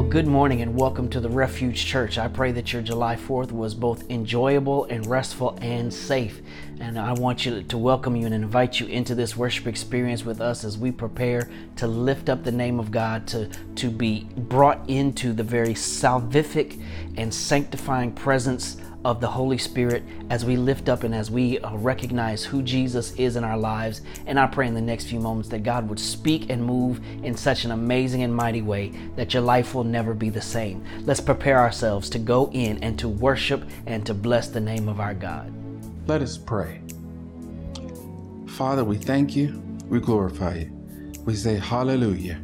Well, good morning and welcome to the Refuge Church. I pray that your July 4th was both enjoyable and restful and safe. And I want you to welcome you and invite you into this worship experience with us as we prepare to lift up the name of God, to, to be brought into the very salvific and sanctifying presence of the Holy Spirit as we lift up and as we uh, recognize who Jesus is in our lives. And I pray in the next few moments that God would speak and move in such an amazing and mighty way that your life will never be the same. Let's prepare ourselves to go in and to worship and to bless the name of our God. Let us pray. Father, we thank you, we glorify you. We say hallelujah.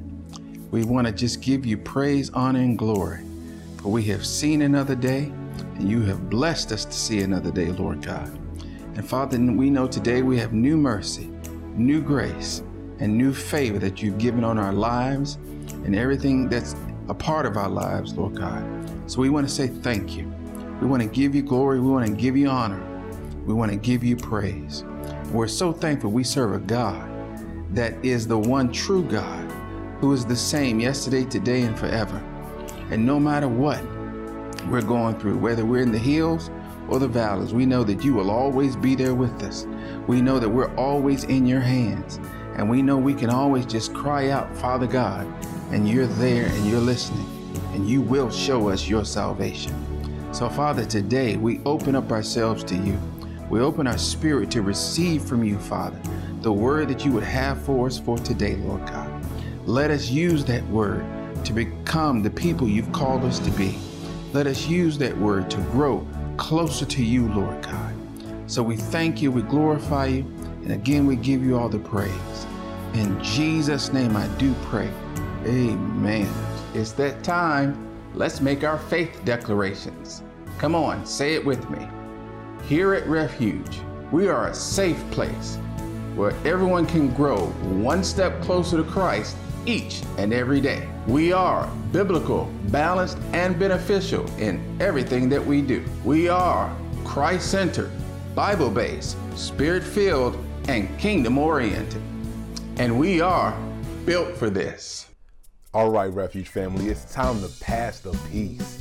We want to just give you praise, honor, and glory. For we have seen another day and you have blessed us to see another day, Lord God. And Father, we know today we have new mercy, new grace, and new favor that you've given on our lives and everything that's a part of our lives, Lord God. So we want to say thank you. We want to give you glory. We want to give you honor. We want to give you praise. We're so thankful we serve a God that is the one true God who is the same yesterday, today, and forever. And no matter what, we're going through, whether we're in the hills or the valleys, we know that you will always be there with us. We know that we're always in your hands. And we know we can always just cry out, Father God, and you're there and you're listening, and you will show us your salvation. So, Father, today we open up ourselves to you. We open our spirit to receive from you, Father, the word that you would have for us for today, Lord God. Let us use that word to become the people you've called us to be. Let us use that word to grow closer to you, Lord God. So we thank you, we glorify you, and again we give you all the praise. In Jesus' name I do pray. Amen. It's that time. Let's make our faith declarations. Come on, say it with me. Here at Refuge, we are a safe place where everyone can grow one step closer to Christ each and every day. We are biblical, balanced, and beneficial in everything that we do. We are Christ centered, Bible based, spirit filled, and kingdom oriented. And we are built for this. All right, Refuge family, it's time to pass the peace.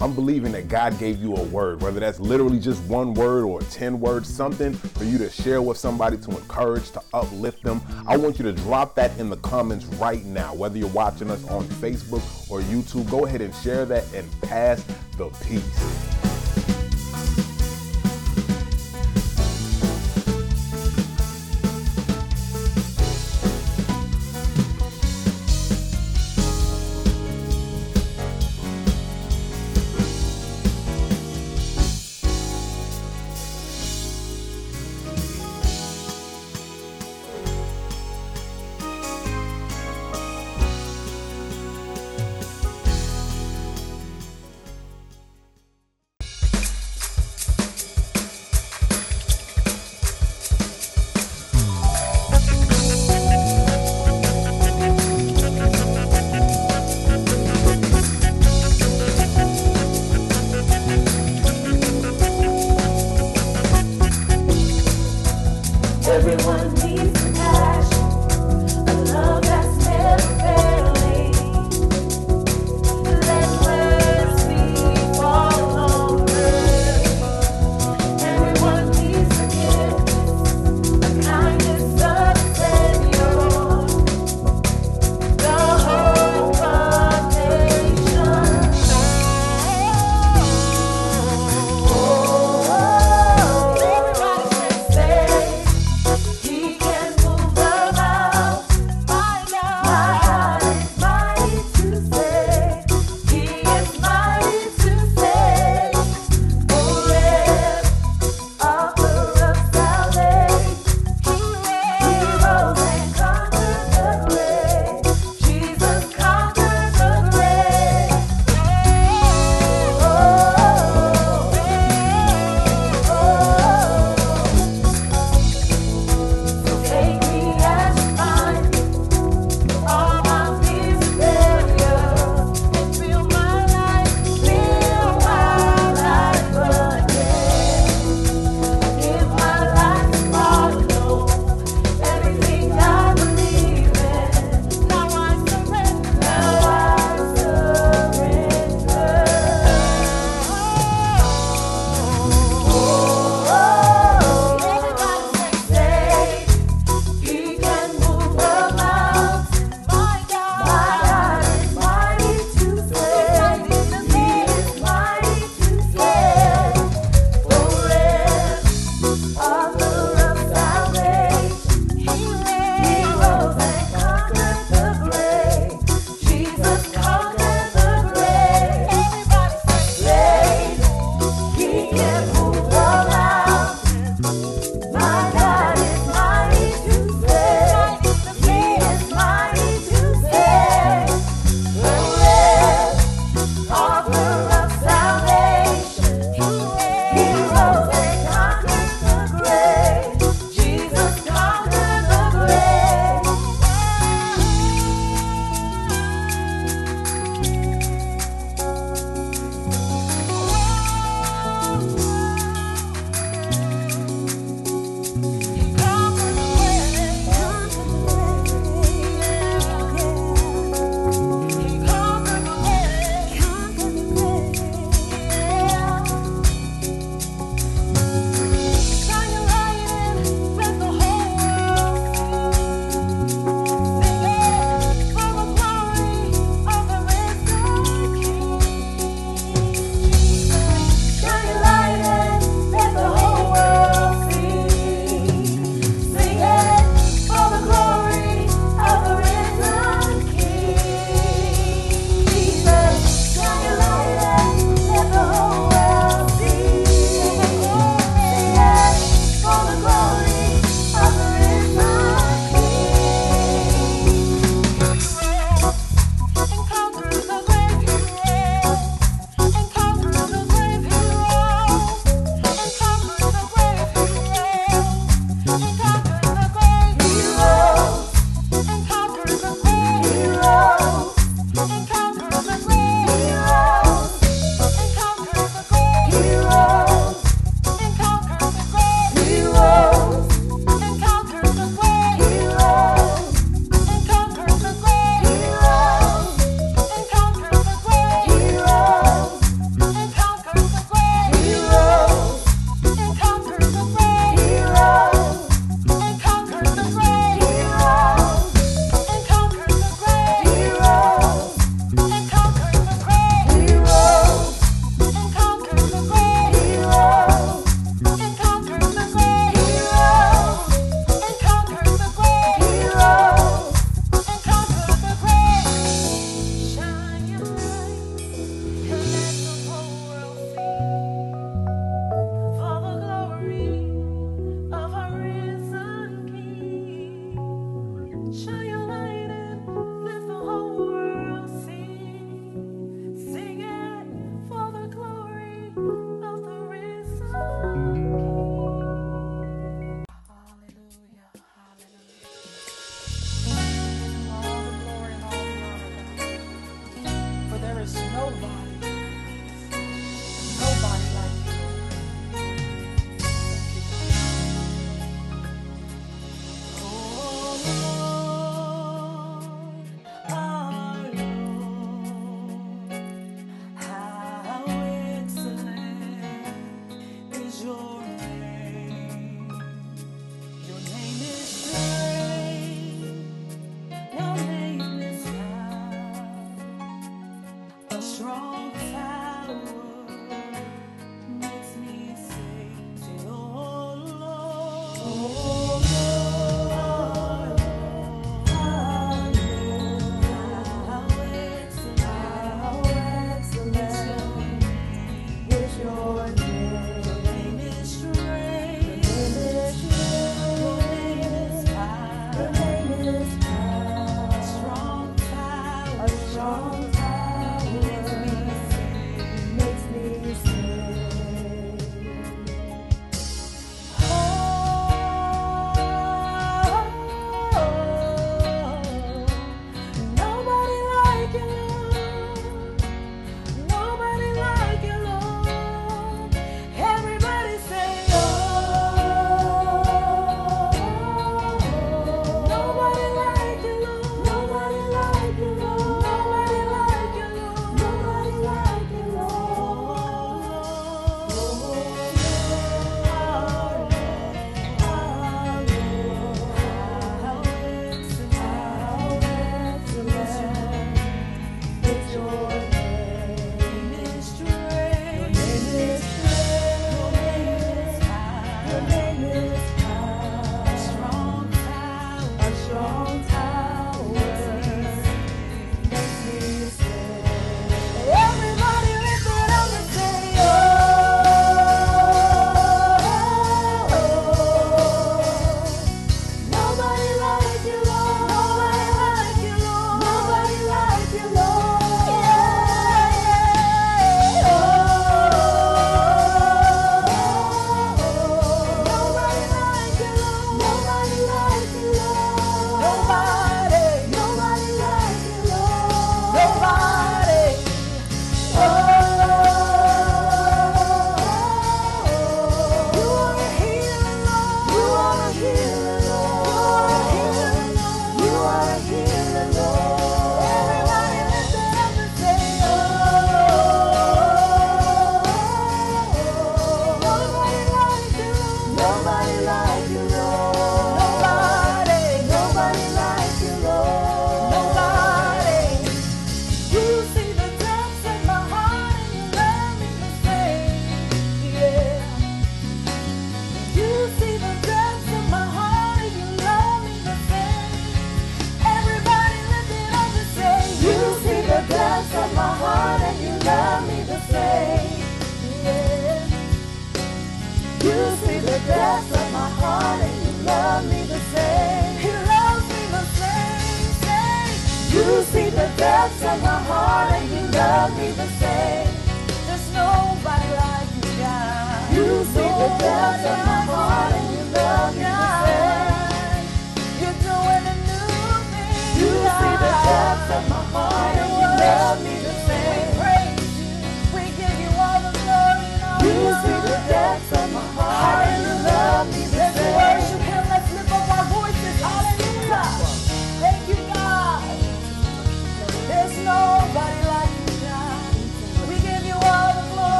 I'm believing that God gave you a word, whether that's literally just one word or 10 words, something for you to share with somebody to encourage, to uplift them. I want you to drop that in the comments right now. Whether you're watching us on Facebook or YouTube, go ahead and share that and pass the peace.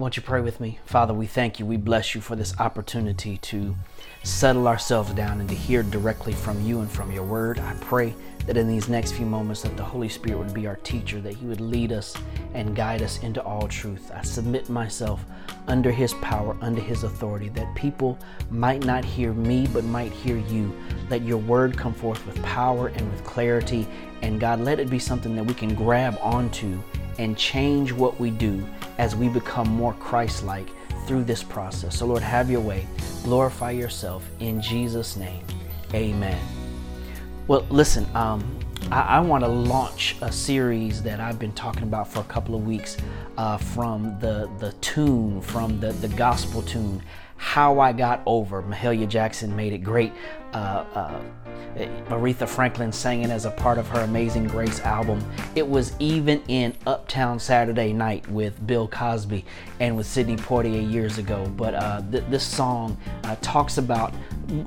Won't you pray with me? Father, we thank you. We bless you for this opportunity to settle ourselves down and to hear directly from you and from your word. I pray that in these next few moments that the Holy Spirit would be our teacher, that he would lead us and guide us into all truth. I submit myself under his power, under his authority, that people might not hear me but might hear you. Let your word come forth with power and with clarity. And God, let it be something that we can grab onto and change what we do as we become more Christ like through this process. So, Lord, have your way. Glorify yourself in Jesus' name. Amen. Well, listen, um, I, I want to launch a series that I've been talking about for a couple of weeks uh, from the, the tune, from the, the gospel tune, How I Got Over. Mahalia Jackson made it great. Uh, uh, Aretha Franklin sang it as a part of her Amazing Grace album. It was even in Uptown Saturday Night with Bill Cosby and with Sidney Poitier years ago. But uh, th- this song uh, talks about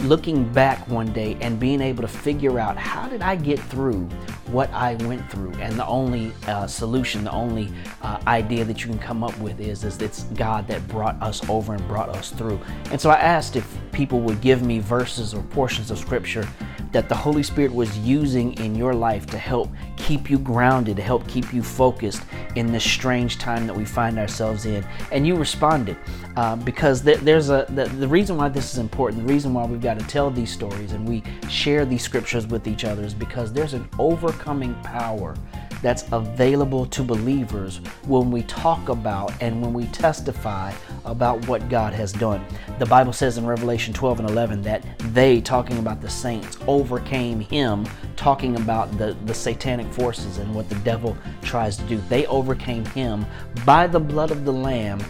looking back one day and being able to figure out how did I get through what I went through. And the only uh, solution, the only uh, idea that you can come up with is, is it's God that brought us over and brought us through. And so I asked if people would give me verses or portions of scripture that the Holy Spirit was using in your life to help keep you grounded, to help keep you focused in this strange time that we find ourselves in. And you responded uh, because there's a the, the reason why this is important, the reason why we've got to tell these stories and we share these scriptures with each other is because there's an overcoming power that's available to believers when we talk about and when we testify about what God has done. The Bible says in Revelation 12 and 11 that they, talking about the saints, overcame him, talking about the, the satanic forces and what the devil tries to do. They overcame him by the blood of the Lamb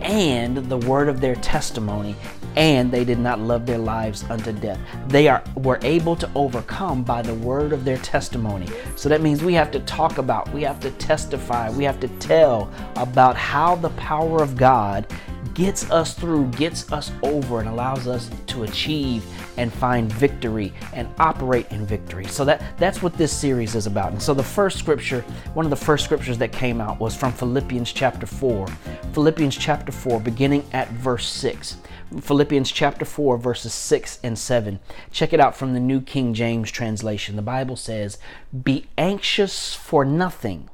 and the word of their testimony, and they did not love their lives unto death. They are were able to overcome by the word of their testimony. So that means we have to talk about, we have to testify, we have to tell about how the power of God gets us through, gets us over, and allows us to achieve and find victory and operate in victory. So that that's what this series is about. And so the first scripture, one of the first scriptures that came out was from Philippians chapter 4. Philippians chapter 4 beginning at verse 6. Philippians chapter 4 verses 6 and 7. Check it out from the New King James translation. The Bible says, "Be anxious for nothing,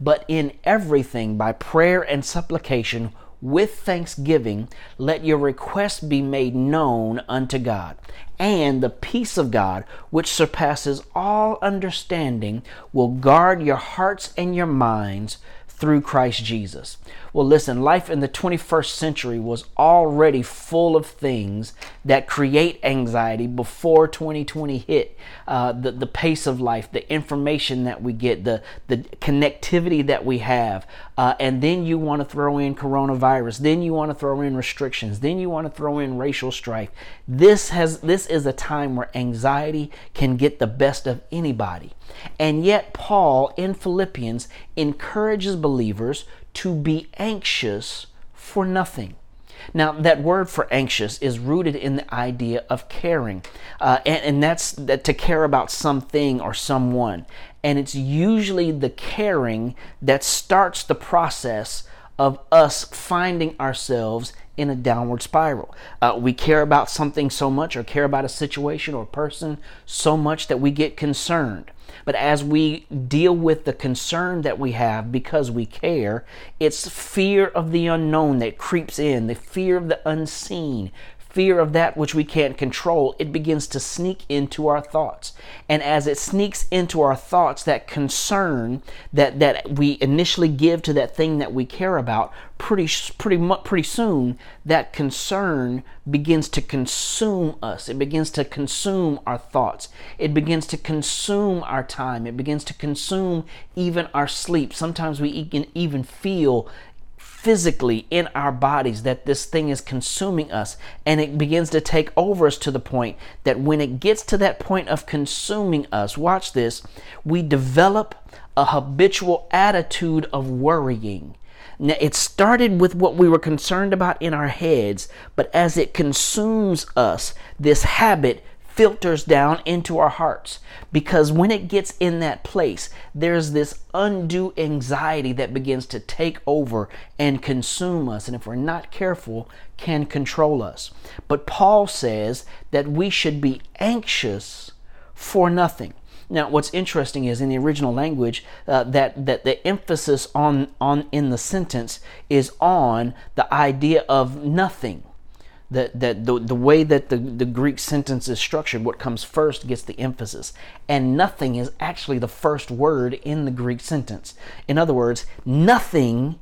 but in everything by prayer and supplication with thanksgiving, let your requests be made known unto God. And the peace of God, which surpasses all understanding, will guard your hearts and your minds through Christ Jesus. Well, listen, life in the 21st century was already full of things that create anxiety before 2020 hit. Uh, the, the pace of life, the information that we get, the, the connectivity that we have. Uh, and then you want to throw in coronavirus. Then you want to throw in restrictions. Then you want to throw in racial strife. This, has, this is a time where anxiety can get the best of anybody. And yet, Paul in Philippians encourages believers to be anxious for nothing. Now, that word for anxious is rooted in the idea of caring, uh, and, and that's that to care about something or someone. And it's usually the caring that starts the process of us finding ourselves in a downward spiral. Uh, we care about something so much, or care about a situation or person so much that we get concerned. But as we deal with the concern that we have because we care, it's fear of the unknown that creeps in, the fear of the unseen, fear of that which we can't control, it begins to sneak into our thoughts. And as it sneaks into our thoughts, that concern that, that we initially give to that thing that we care about, pretty pretty pretty soon that concern begins to consume us. It begins to consume our thoughts. It begins to consume our time. It begins to consume even our sleep. Sometimes we can even feel physically in our bodies that this thing is consuming us and it begins to take over us to the point that when it gets to that point of consuming us watch this we develop a habitual attitude of worrying. Now, it started with what we were concerned about in our heads, but as it consumes us, this habit filters down into our hearts because when it gets in that place, there's this undue anxiety that begins to take over and consume us. And if we're not careful, can control us. But Paul says that we should be anxious for nothing. Now, what's interesting is in the original language uh, that that the emphasis on on in the sentence is on the idea of nothing. That, that the, the way that the, the Greek sentence is structured, what comes first gets the emphasis. And nothing is actually the first word in the Greek sentence. In other words, nothing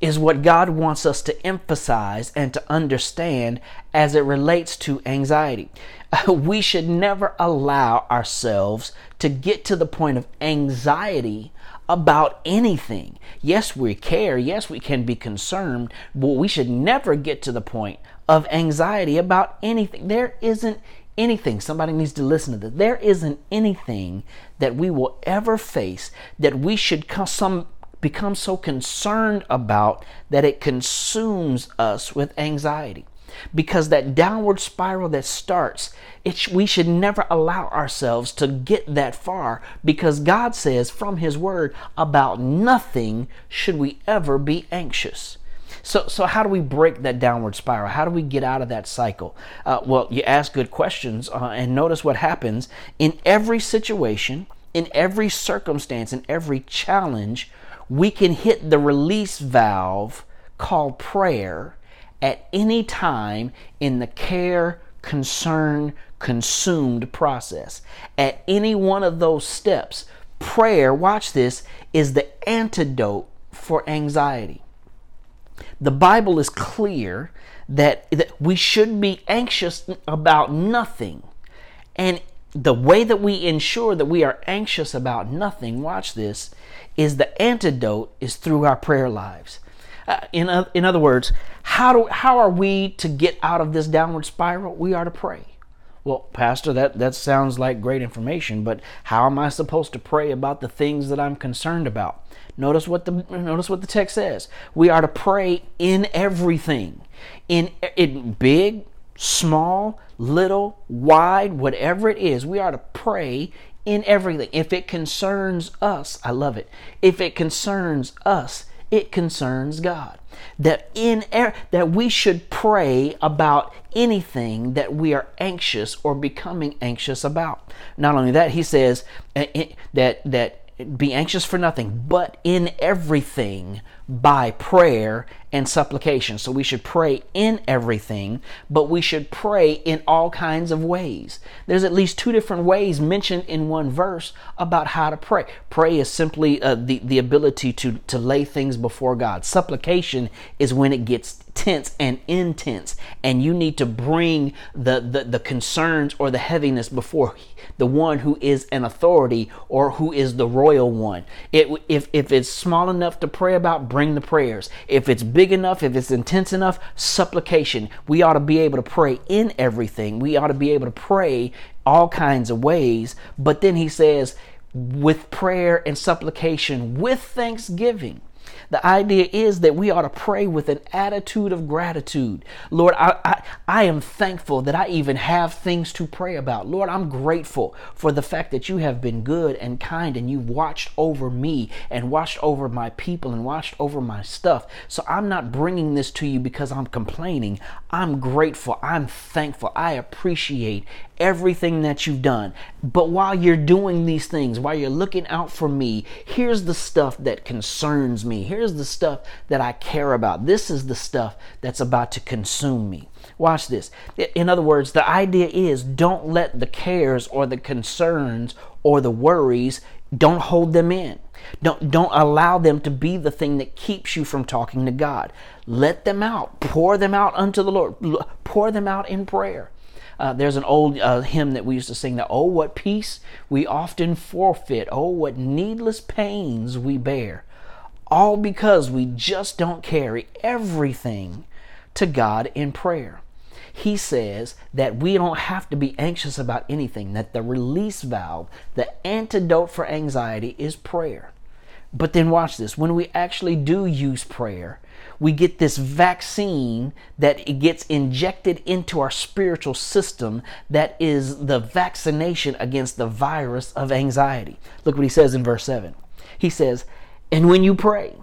is what God wants us to emphasize and to understand as it relates to anxiety. We should never allow ourselves to get to the point of anxiety about anything. Yes, we care. Yes, we can be concerned, but we should never get to the point of anxiety about anything. There isn't anything, somebody needs to listen to this. There isn't anything that we will ever face that we should come, some, become so concerned about that it consumes us with anxiety because that downward spiral that starts it, we should never allow ourselves to get that far because god says from his word about nothing should we ever be anxious so, so how do we break that downward spiral? How do we get out of that cycle? Uh, well, you ask good questions uh, and notice what happens in every situation, in every circumstance, in every challenge. We can hit the release valve called prayer at any time in the care, concern, consumed process. At any one of those steps, prayer, watch this, is the antidote for anxiety. The Bible is clear that, that we should be anxious about nothing. And the way that we ensure that we are anxious about nothing, watch this, is the antidote is through our prayer lives. Uh, in, in other words, how, do, how are we to get out of this downward spiral? We are to pray. Well, Pastor, that, that sounds like great information, but how am I supposed to pray about the things that I'm concerned about? Notice what the notice what the text says. We are to pray in everything. In in big, small, little, wide, whatever it is, we are to pray in everything. If it concerns us, I love it. If it concerns us, it concerns God. That in that we should pray about anything that we are anxious or becoming anxious about. Not only that, he says eh, eh, that that be anxious for nothing, but in everything by prayer and supplication. So we should pray in everything, but we should pray in all kinds of ways. There's at least two different ways mentioned in one verse about how to pray. Pray is simply uh, the, the ability to, to lay things before God. Supplication is when it gets tense and intense, and you need to bring the, the, the concerns or the heaviness before the one who is an authority or who is the royal one. It, if, if it's small enough to pray about, bring the prayers. If it's big enough, if it's intense enough, supplication. We ought to be able to pray in everything. We ought to be able to pray all kinds of ways. But then he says, with prayer and supplication, with thanksgiving. The idea is that we ought to pray with an attitude of gratitude. Lord, I, I, I, am thankful that I even have things to pray about. Lord, I'm grateful for the fact that you have been good and kind and you've watched over me and watched over my people and watched over my stuff. So I'm not bringing this to you because I'm complaining. I'm grateful. I'm thankful. I appreciate everything that you've done. But while you're doing these things, while you're looking out for me, here's the stuff that concerns me. Here's the stuff that I care about. This is the stuff that's about to consume me. Watch this. In other words, the idea is don't let the cares or the concerns or the worries don't hold them in. Don't don't allow them to be the thing that keeps you from talking to God. Let them out. Pour them out unto the Lord. Pour them out in prayer. Uh, there's an old uh, hymn that we used to sing that, oh, what peace we often forfeit. Oh, what needless pains we bear. All because we just don't carry everything to God in prayer. He says that we don't have to be anxious about anything, that the release valve, the antidote for anxiety is prayer. But then watch this. When we actually do use prayer, we get this vaccine that it gets injected into our spiritual system that is the vaccination against the virus of anxiety. Look what he says in verse 7. He says, And when you pray,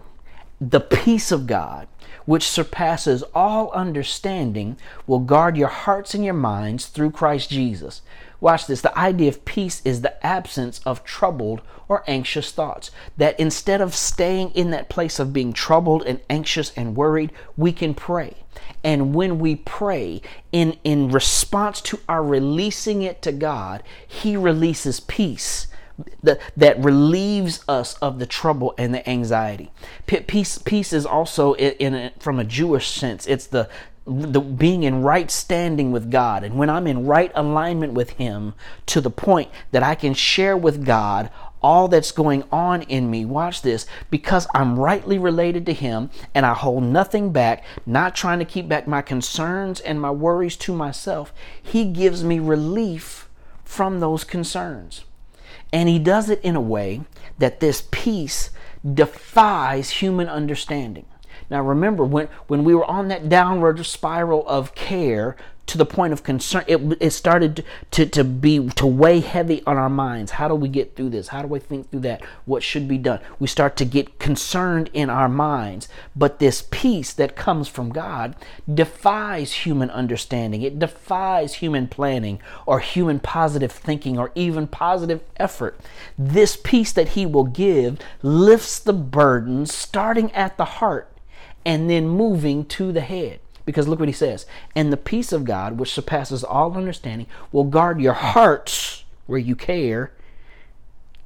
the peace of God, which surpasses all understanding, will guard your hearts and your minds through Christ Jesus. Watch this. The idea of peace is the absence of troubled or anxious thoughts. That instead of staying in that place of being troubled and anxious and worried, we can pray. And when we pray in, in response to our releasing it to God, He releases peace that, that relieves us of the trouble and the anxiety. Peace, peace is also in, in from a Jewish sense. It's the the being in right standing with God. And when I'm in right alignment with him to the point that I can share with God all that's going on in me watch this because I'm rightly related to him and I hold nothing back not trying to keep back my concerns and my worries to myself he gives me relief from those concerns. And he does it in a way that this peace defies human understanding now remember, when, when we were on that downward spiral of care to the point of concern, it, it started to, to be to weigh heavy on our minds. How do we get through this? How do we think through that? What should be done? We start to get concerned in our minds. But this peace that comes from God defies human understanding. It defies human planning or human positive thinking or even positive effort. This peace that He will give lifts the burden starting at the heart and then moving to the head. Because look what he says. And the peace of God, which surpasses all understanding, will guard your hearts where you care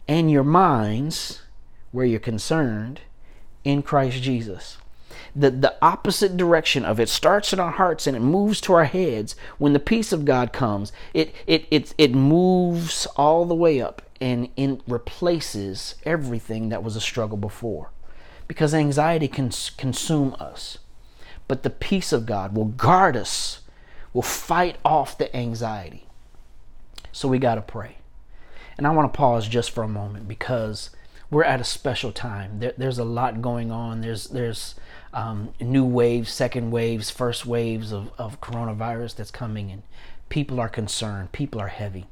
and your minds where you're concerned in Christ Jesus. The, the opposite direction of it starts in our hearts and it moves to our heads. When the peace of God comes, it, it, it, it moves all the way up and it replaces everything that was a struggle before because anxiety can consume us. But the peace of God will guard us, will fight off the anxiety. So we got to pray. And I want to pause just for a moment because we're at a special time. There, there's a lot going on. There's there's um, new waves, second waves, first waves of, of coronavirus that's coming, and people are concerned. People are heavy,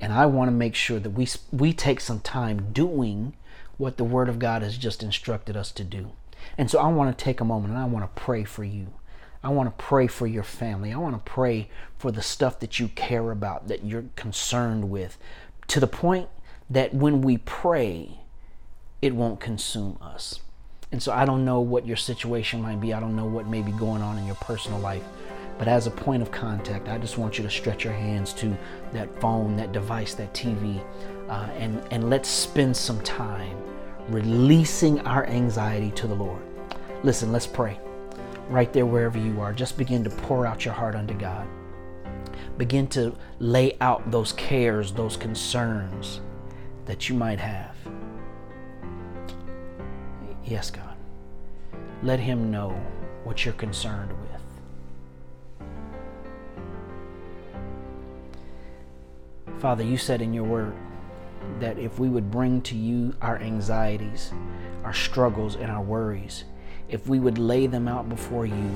and I want to make sure that we we take some time doing what the Word of God has just instructed us to do. And so I want to take a moment and I want to pray for you. I want to pray for your family. I want to pray for the stuff that you care about, that you're concerned with, to the point that when we pray, it won't consume us. And so I don't know what your situation might be. I don't know what may be going on in your personal life. But as a point of contact, I just want you to stretch your hands to that phone, that device, that TV, uh, and, and let's spend some time releasing our anxiety to the Lord. Listen, let's pray. Right there, wherever you are, just begin to pour out your heart unto God. Begin to lay out those cares, those concerns that you might have. Yes, God. Let Him know what you're concerned with. Father, you said in your word, that if we would bring to you our anxieties, our struggles, and our worries, if we would lay them out before you,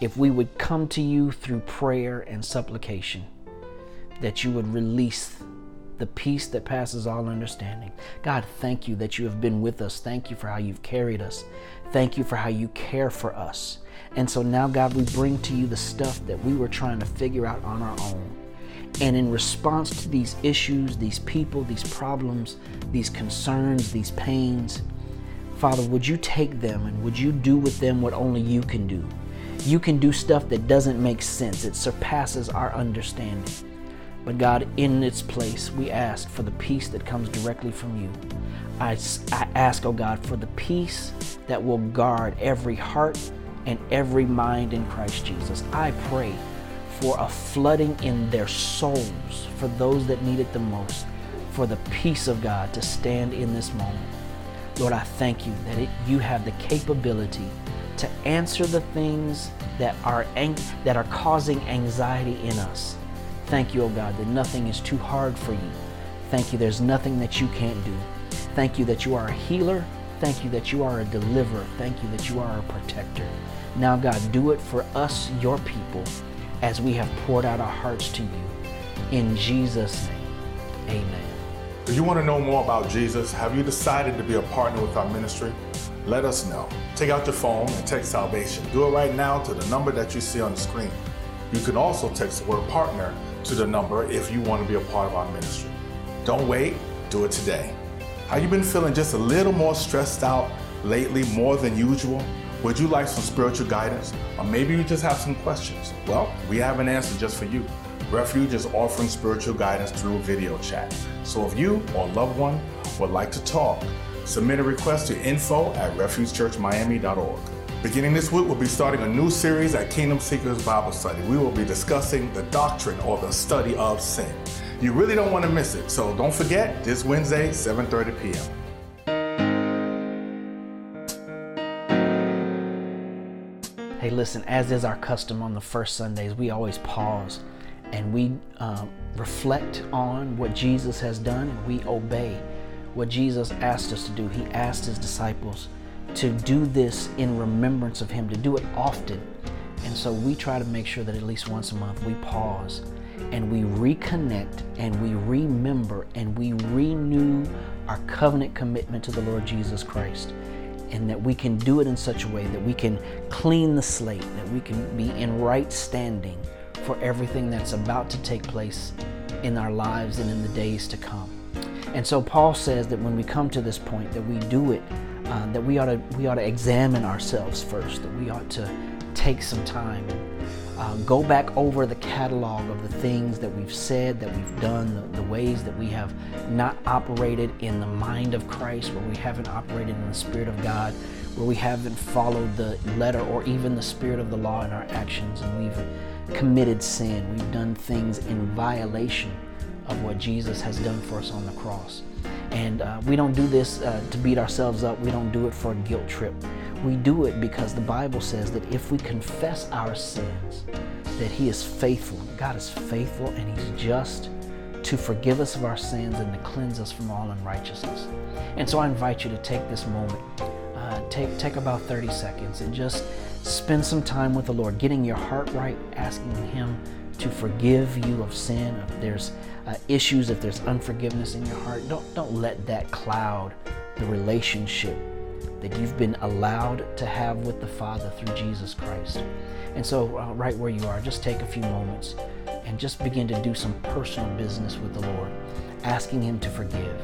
if we would come to you through prayer and supplication, that you would release the peace that passes all understanding. God, thank you that you have been with us. Thank you for how you've carried us. Thank you for how you care for us. And so now, God, we bring to you the stuff that we were trying to figure out on our own. And in response to these issues, these people, these problems, these concerns, these pains, Father, would you take them and would you do with them what only you can do? You can do stuff that doesn't make sense, it surpasses our understanding. But God, in its place, we ask for the peace that comes directly from you. I, I ask, oh God, for the peace that will guard every heart and every mind in Christ Jesus. I pray for a flooding in their souls for those that need it the most, for the peace of God to stand in this moment. Lord, I thank you that it, you have the capability to answer the things that are, that are causing anxiety in us. Thank you, oh God, that nothing is too hard for you. Thank you, there's nothing that you can't do. Thank you that you are a healer Thank you that you are a deliverer. Thank you that you are a protector. Now, God, do it for us, your people, as we have poured out our hearts to you. In Jesus' name, amen. If you want to know more about Jesus, have you decided to be a partner with our ministry? Let us know. Take out your phone and text salvation. Do it right now to the number that you see on the screen. You can also text the word partner to the number if you want to be a part of our ministry. Don't wait, do it today. Have you been feeling just a little more stressed out lately, more than usual? Would you like some spiritual guidance? Or maybe you just have some questions? Well, we have an answer just for you. Refuge is offering spiritual guidance through video chat. So if you or a loved one would like to talk, submit a request to info at refugechurchmiami.org. Beginning this week, we'll be starting a new series at Kingdom Seekers Bible Study. We will be discussing the doctrine or the study of sin. You really don't want to miss it, so don't forget this Wednesday, 7:30 p.m. Hey, listen, as is our custom on the first Sundays, we always pause and we um, reflect on what Jesus has done and we obey what Jesus asked us to do. He asked his disciples to do this in remembrance of him, to do it often. And so we try to make sure that at least once a month we pause and we reconnect and we remember and we renew our covenant commitment to the Lord Jesus Christ. And that we can do it in such a way that we can clean the slate, that we can be in right standing for everything that's about to take place in our lives and in the days to come. And so Paul says that when we come to this point, that we do it, uh, that we ought to we ought to examine ourselves first, that we ought to take some time uh, go back over the catalog of the things that we've said, that we've done, the, the ways that we have not operated in the mind of Christ, where we haven't operated in the Spirit of God, where we haven't followed the letter or even the spirit of the law in our actions, and we've committed sin. We've done things in violation of what Jesus has done for us on the cross. And uh, we don't do this uh, to beat ourselves up. We don't do it for a guilt trip. We do it because the Bible says that if we confess our sins, that He is faithful. God is faithful and He's just to forgive us of our sins and to cleanse us from all unrighteousness. And so I invite you to take this moment, uh, take take about 30 seconds, and just spend some time with the Lord, getting your heart right, asking Him to forgive you of sin. If there's uh, issues, if there's unforgiveness in your heart, don't don't let that cloud the relationship that you've been allowed to have with the Father through Jesus Christ. And so, uh, right where you are, just take a few moments and just begin to do some personal business with the Lord, asking Him to forgive,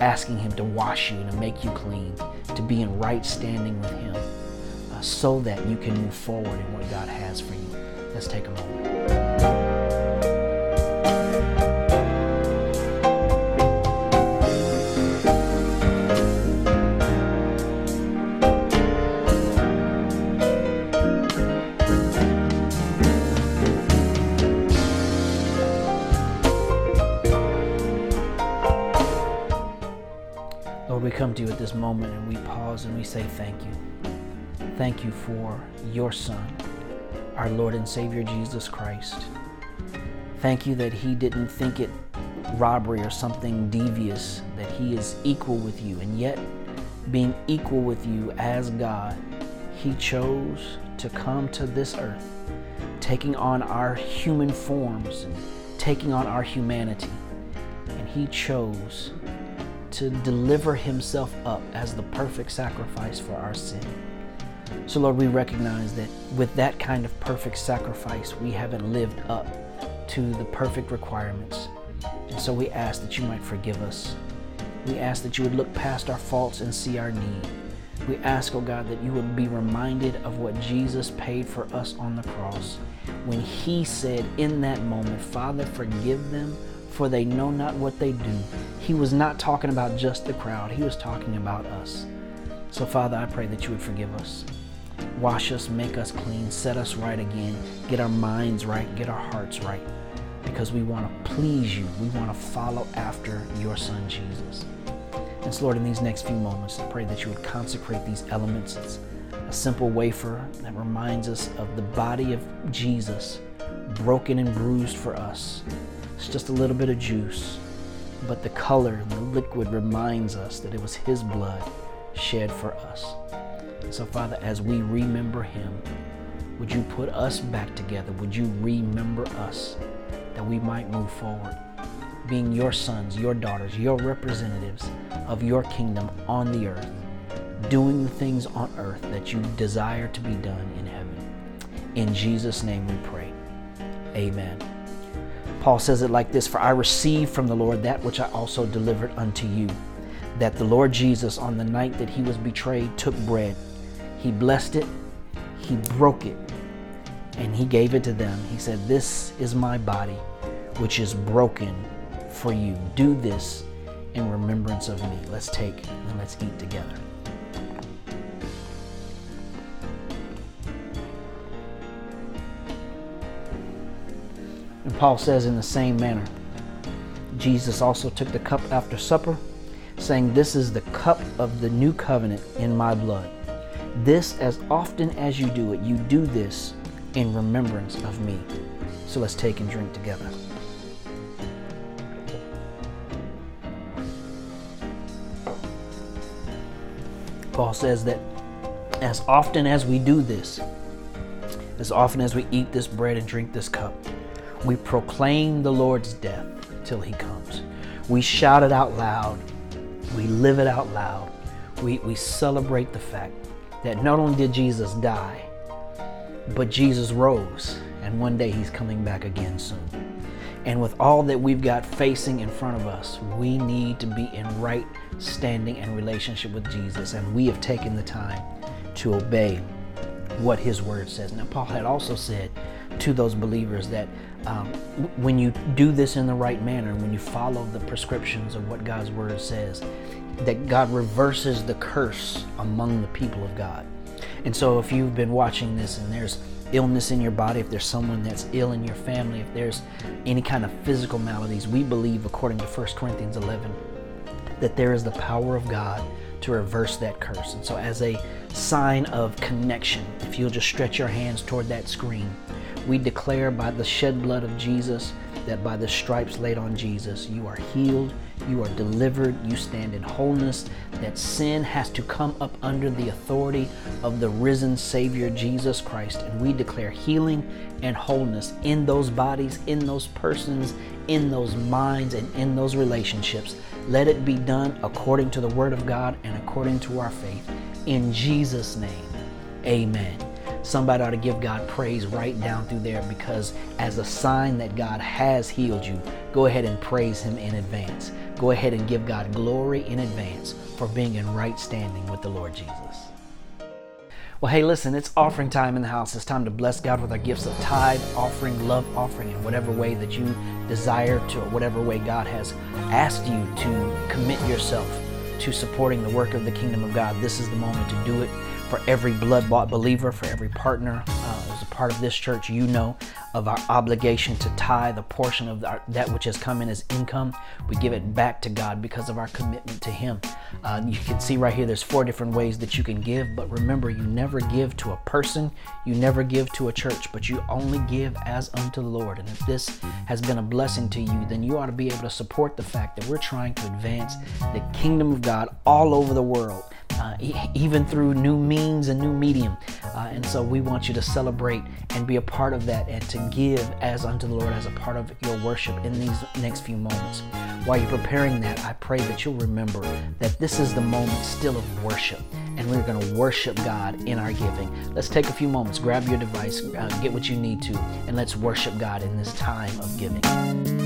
asking Him to wash you and to make you clean, to be in right standing with Him, uh, so that you can move forward in what God has for you. Let's take a moment. Come to you at this moment and we pause and we say thank you. Thank you for your Son, our Lord and Savior Jesus Christ. Thank you that He didn't think it robbery or something devious, that He is equal with you, and yet, being equal with you as God, He chose to come to this earth, taking on our human forms, and taking on our humanity. And He chose to deliver himself up as the perfect sacrifice for our sin. So, Lord, we recognize that with that kind of perfect sacrifice, we haven't lived up to the perfect requirements. And so we ask that you might forgive us. We ask that you would look past our faults and see our need. We ask, oh God, that you would be reminded of what Jesus paid for us on the cross when he said in that moment, Father, forgive them for they know not what they do. He was not talking about just the crowd, he was talking about us. So, Father, I pray that you would forgive us. Wash us, make us clean, set us right again, get our minds right, get our hearts right, because we want to please you. We want to follow after your Son, Jesus. And so, Lord, in these next few moments, I pray that you would consecrate these elements. It's a simple wafer that reminds us of the body of Jesus broken and bruised for us. It's just a little bit of juice, but the color the liquid reminds us that it was His blood shed for us. So, Father, as we remember him, would you put us back together? Would you remember us that we might move forward, being your sons, your daughters, your representatives of your kingdom on the earth, doing the things on earth that you desire to be done in heaven. In Jesus' name we pray. Amen. Paul says it like this For I received from the Lord that which I also delivered unto you, that the Lord Jesus, on the night that he was betrayed, took bread. He blessed it, he broke it, and he gave it to them. He said, This is my body, which is broken for you. Do this in remembrance of me. Let's take and let's eat together. And Paul says, in the same manner, Jesus also took the cup after supper, saying, This is the cup of the new covenant in my blood. This, as often as you do it, you do this in remembrance of me. So let's take and drink together. Paul says that as often as we do this, as often as we eat this bread and drink this cup, we proclaim the Lord's death till he comes. We shout it out loud. We live it out loud. We, we celebrate the fact that not only did Jesus die, but Jesus rose, and one day he's coming back again soon. And with all that we've got facing in front of us, we need to be in right standing and relationship with Jesus. And we have taken the time to obey what his word says. Now, Paul had also said to those believers that um, when you do this in the right manner, when you follow the prescriptions of what God's word says, that God reverses the curse among the people of God. And so, if you've been watching this and there's illness in your body, if there's someone that's ill in your family, if there's any kind of physical maladies, we believe, according to 1 Corinthians 11, that there is the power of God to reverse that curse. And so, as a sign of connection, if you'll just stretch your hands toward that screen, we declare by the shed blood of Jesus that by the stripes laid on Jesus, you are healed, you are delivered, you stand in wholeness, that sin has to come up under the authority of the risen Savior Jesus Christ. And we declare healing and wholeness in those bodies, in those persons, in those minds, and in those relationships. Let it be done according to the Word of God and according to our faith. In Jesus' name, amen. Somebody ought to give God praise right down through there because, as a sign that God has healed you, go ahead and praise Him in advance. Go ahead and give God glory in advance for being in right standing with the Lord Jesus. Well, hey, listen, it's offering time in the house. It's time to bless God with our gifts of tithe, offering, love offering, in whatever way that you desire to, or whatever way God has asked you to commit yourself to supporting the work of the kingdom of God. This is the moment to do it for every blood bought believer, for every partner uh, as a part of this church, you know of our obligation to tithe a portion of our, that which has come in as income. We give it back to God because of our commitment to Him. Uh, you can see right here, there's four different ways that you can give, but remember, you never give to a person, you never give to a church, but you only give as unto the Lord. And if this has been a blessing to you, then you ought to be able to support the fact that we're trying to advance the kingdom of God all over the world uh, even through new means and new medium. Uh, and so we want you to celebrate and be a part of that and to give as unto the Lord as a part of your worship in these next few moments. While you're preparing that, I pray that you'll remember that this is the moment still of worship and we're going to worship God in our giving. Let's take a few moments, grab your device, uh, get what you need to, and let's worship God in this time of giving.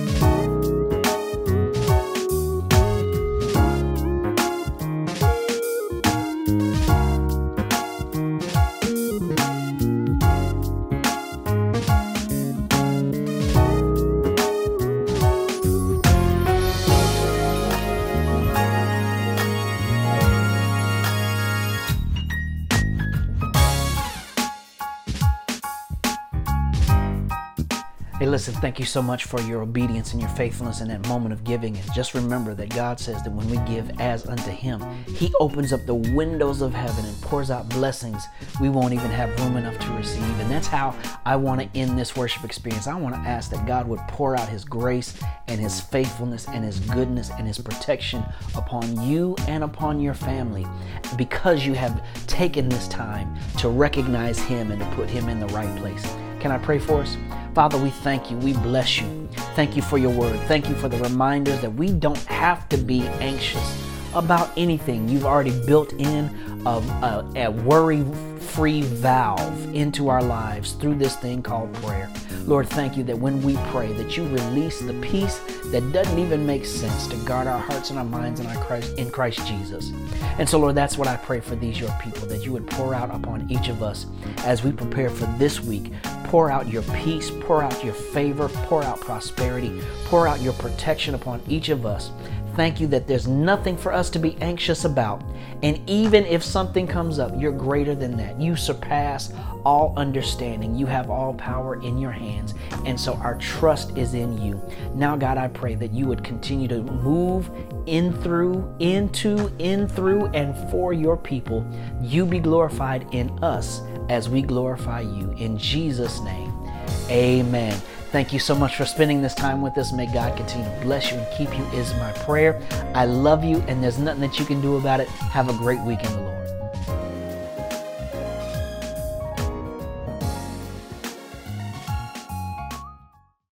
Thank you so much for your obedience and your faithfulness in that moment of giving. And just remember that God says that when we give as unto Him, He opens up the windows of heaven and pours out blessings we won't even have room enough to receive. And that's how I want to end this worship experience. I want to ask that God would pour out His grace and His faithfulness and His goodness and His protection upon you and upon your family because you have taken this time to recognize Him and to put Him in the right place. Can I pray for us? Father, we thank you. We bless you. Thank you for your word. Thank you for the reminders that we don't have to be anxious about anything. You've already built in a, a, uh, a worry free valve into our lives through this thing called prayer. Lord, thank you that when we pray that you release the peace that doesn't even make sense to guard our hearts and our minds in, our Christ, in Christ Jesus. And so, Lord, that's what I pray for these your people, that you would pour out upon each of us as we prepare for this week. Pour out your peace, pour out your favor, pour out prosperity, pour out your protection upon each of us thank you that there's nothing for us to be anxious about. And even if something comes up, you're greater than that. You surpass all understanding. You have all power in your hands. And so our trust is in you. Now, God, I pray that you would continue to move in through, into, in through, and for your people. You be glorified in us as we glorify you. In Jesus' name, amen. Thank you so much for spending this time with us. May God continue to bless you and keep you, is my prayer. I love you, and there's nothing that you can do about it. Have a great week in the Lord.